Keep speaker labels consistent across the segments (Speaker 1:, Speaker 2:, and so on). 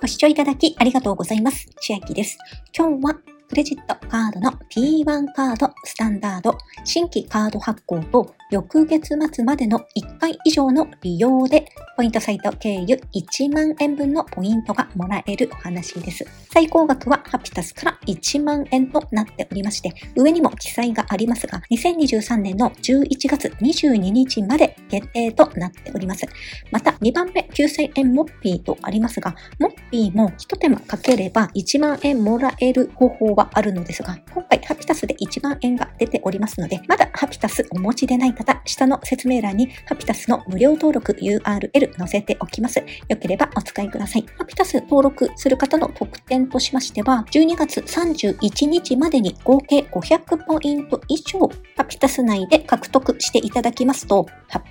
Speaker 1: ご視聴いただきありがとうございます。千秋です。今日はクレジットカードの P1 カードスタンダード新規カード発行と翌月末までの1回以上の利用でポイントサイト経由1万円分のポイントがもらえるお話です。最高額はハピタスから1万円となっておりまして、上にも記載がありますが、2023年の11月22日まで限定となっております。また、2番目9000円モッピーとありますが、モッピーも一手間かければ1万円もらえる方法はあるのですが、今回ハピタスで1万円が出ておりますので、まだハピタスお持ちでない方、下の説明欄にハピタスの無料登録 URL 載せておきます。よければお使いください。ハピタス登録する方の特典としましては、12月31日までに合計500ポイント以上、ハピタス内で獲得していただきますと、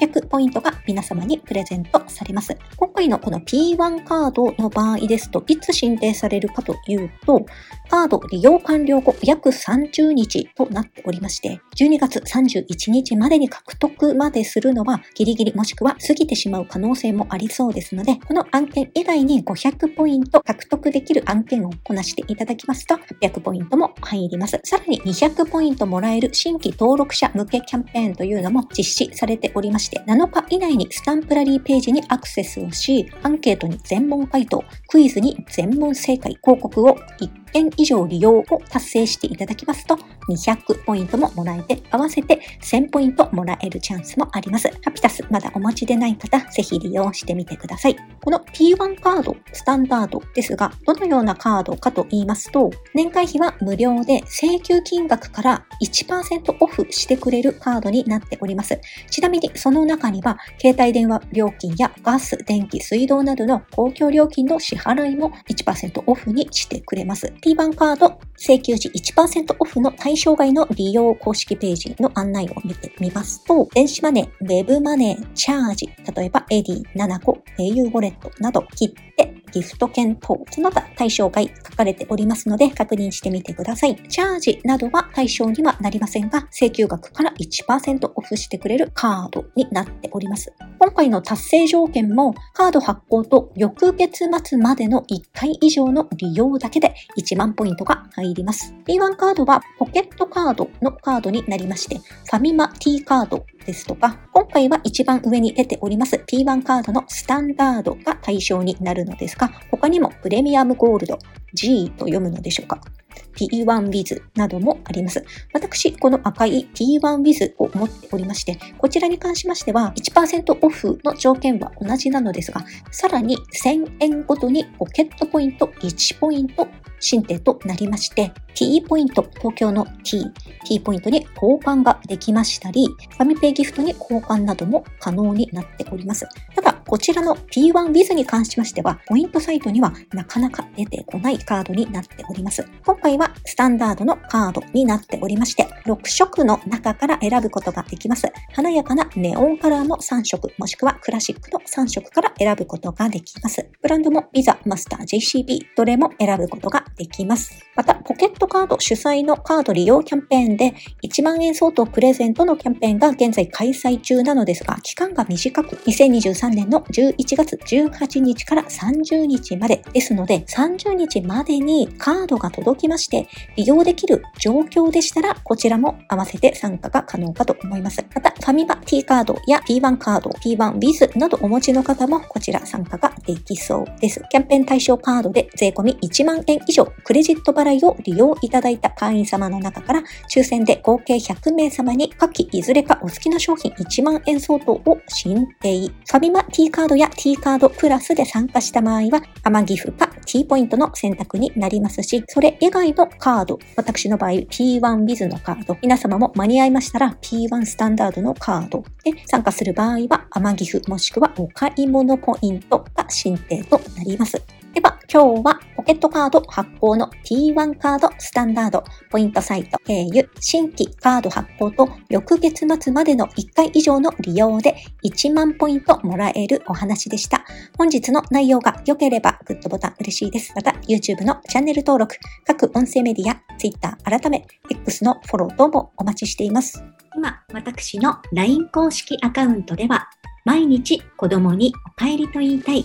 Speaker 1: 800ポイントが皆様にプレゼントされます。今回のこの P1 カードの場合ですと、いつ申請されるかというと、カード利用完了後約30日となっておりまして、12月31日までに獲得までするのはギリギリもしくは過ぎてしまう可能性もありそうですので、この案件以外に500ポイント獲得できる案件をこなしていただきますと、800ポイントも入ります。さらに200ポイントもらえる新規登録者向けキャンペーンというのも実施されておりまして、7日以内にスタンプラリーページにアクセスをし、アンケートに全問回答、クイズに全問正解、広告を1件以上利用を達成していただきますと、200ポイントももらえて、合わせて1000ポイントもらえるチャンスもあります。ハピタスまだお持ちでない方、ぜひ利用してみてください。この P1 カード、スタンダードですが、どのようなカードかと言いますと、年会費は無料で請求金額から1%オフしてくれるカードになっております。ちなみにその中には、携帯電話料金やガス、電気、水道などの公共料金の支払いも1%オフにしてくれます。P1 カード請求時1%オフの対象外の利用公式ページの案内を見てみますと、電子マネー、ウェブマネー、チャージ、例えばエディ、7個、au ウォレットなど、切って、ギフト券等、その他対象外書かれておりますので確認してみてください。チャージなどは対象にはなりませんが、請求額から1%オフしてくれるカードになっております。今回の達成条件もカード発行と翌月末までの1回以上の利用だけで1万ポイントが入ります。P1 カードはポケットカードのカードになりまして、ファミマ T カードですとか、今回は一番上に出ております P1 カードのスタンダードが対象になるのですが、他にもプレミアムゴールド、G と読むのでしょうか。P1Wiz などもあります。私、この赤い P1Wiz を持っておりまして、こちらに関しましては1%オフの条件は同じなのですが、さらに1000円ごとにポケットポイント1ポイント申請となりまして、T ポイント、東京の T、T ポイントに交換ができましたり、ファミペイギフトに交換なども可能になっております。ただ、こちらの P1Wiz に関しましては、ポイントサイトにはなかなか出てこないカードになっております。今回はスタンダードのカードになっておりまして、6色の中から選ぶことができます。華やかなネオンカラーの3色、もしくはクラシックの3色から選ぶことができます。ブランドもビザ、マスター、JCB、どれも選ぶことができます。また、ポケットカード主催のカード利用キャンペーンで1万円相当プレゼントのキャンペーンが現在開催中なのですが、期間が短く、2023年のの11月18日から30日までですので、30日までにカードが届きまして、利用できる状況でしたら、こちらも合わせて参加が可能かと思います。また、ファミマ T カードや P1 カード、P1 Wiz などお持ちの方もこちら参加ができそうです。キャンペーン対象カードで税込1万円以上、クレジット払いを利用いただいた会員様の中から、抽選で合計100名様に下記いずれかお好きな商品1万円相当を申請。ファミマ T カードや T カードプラスで参加した場合は、甘ギフか T ポイントの選択になりますし、それ以外のカード、私の場合 P1 ビズのカード、皆様も間に合いましたら P1 スタンダードのカードで参加する場合は、甘ギフもしくはお買い物ポイントが申請となります。では、今日はポケットカード発行の T1 カードスタンダードポイントサイト経由新規カード発行と翌月末までの1回以上の利用で1万ポイントもらえるお話でした。本日の内容が良ければグッドボタン嬉しいです。また YouTube のチャンネル登録、各音声メディア、Twitter 改め X のフォロー等もお待ちしています。今、私の LINE 公式アカウントでは毎日子供にお帰りと言いたい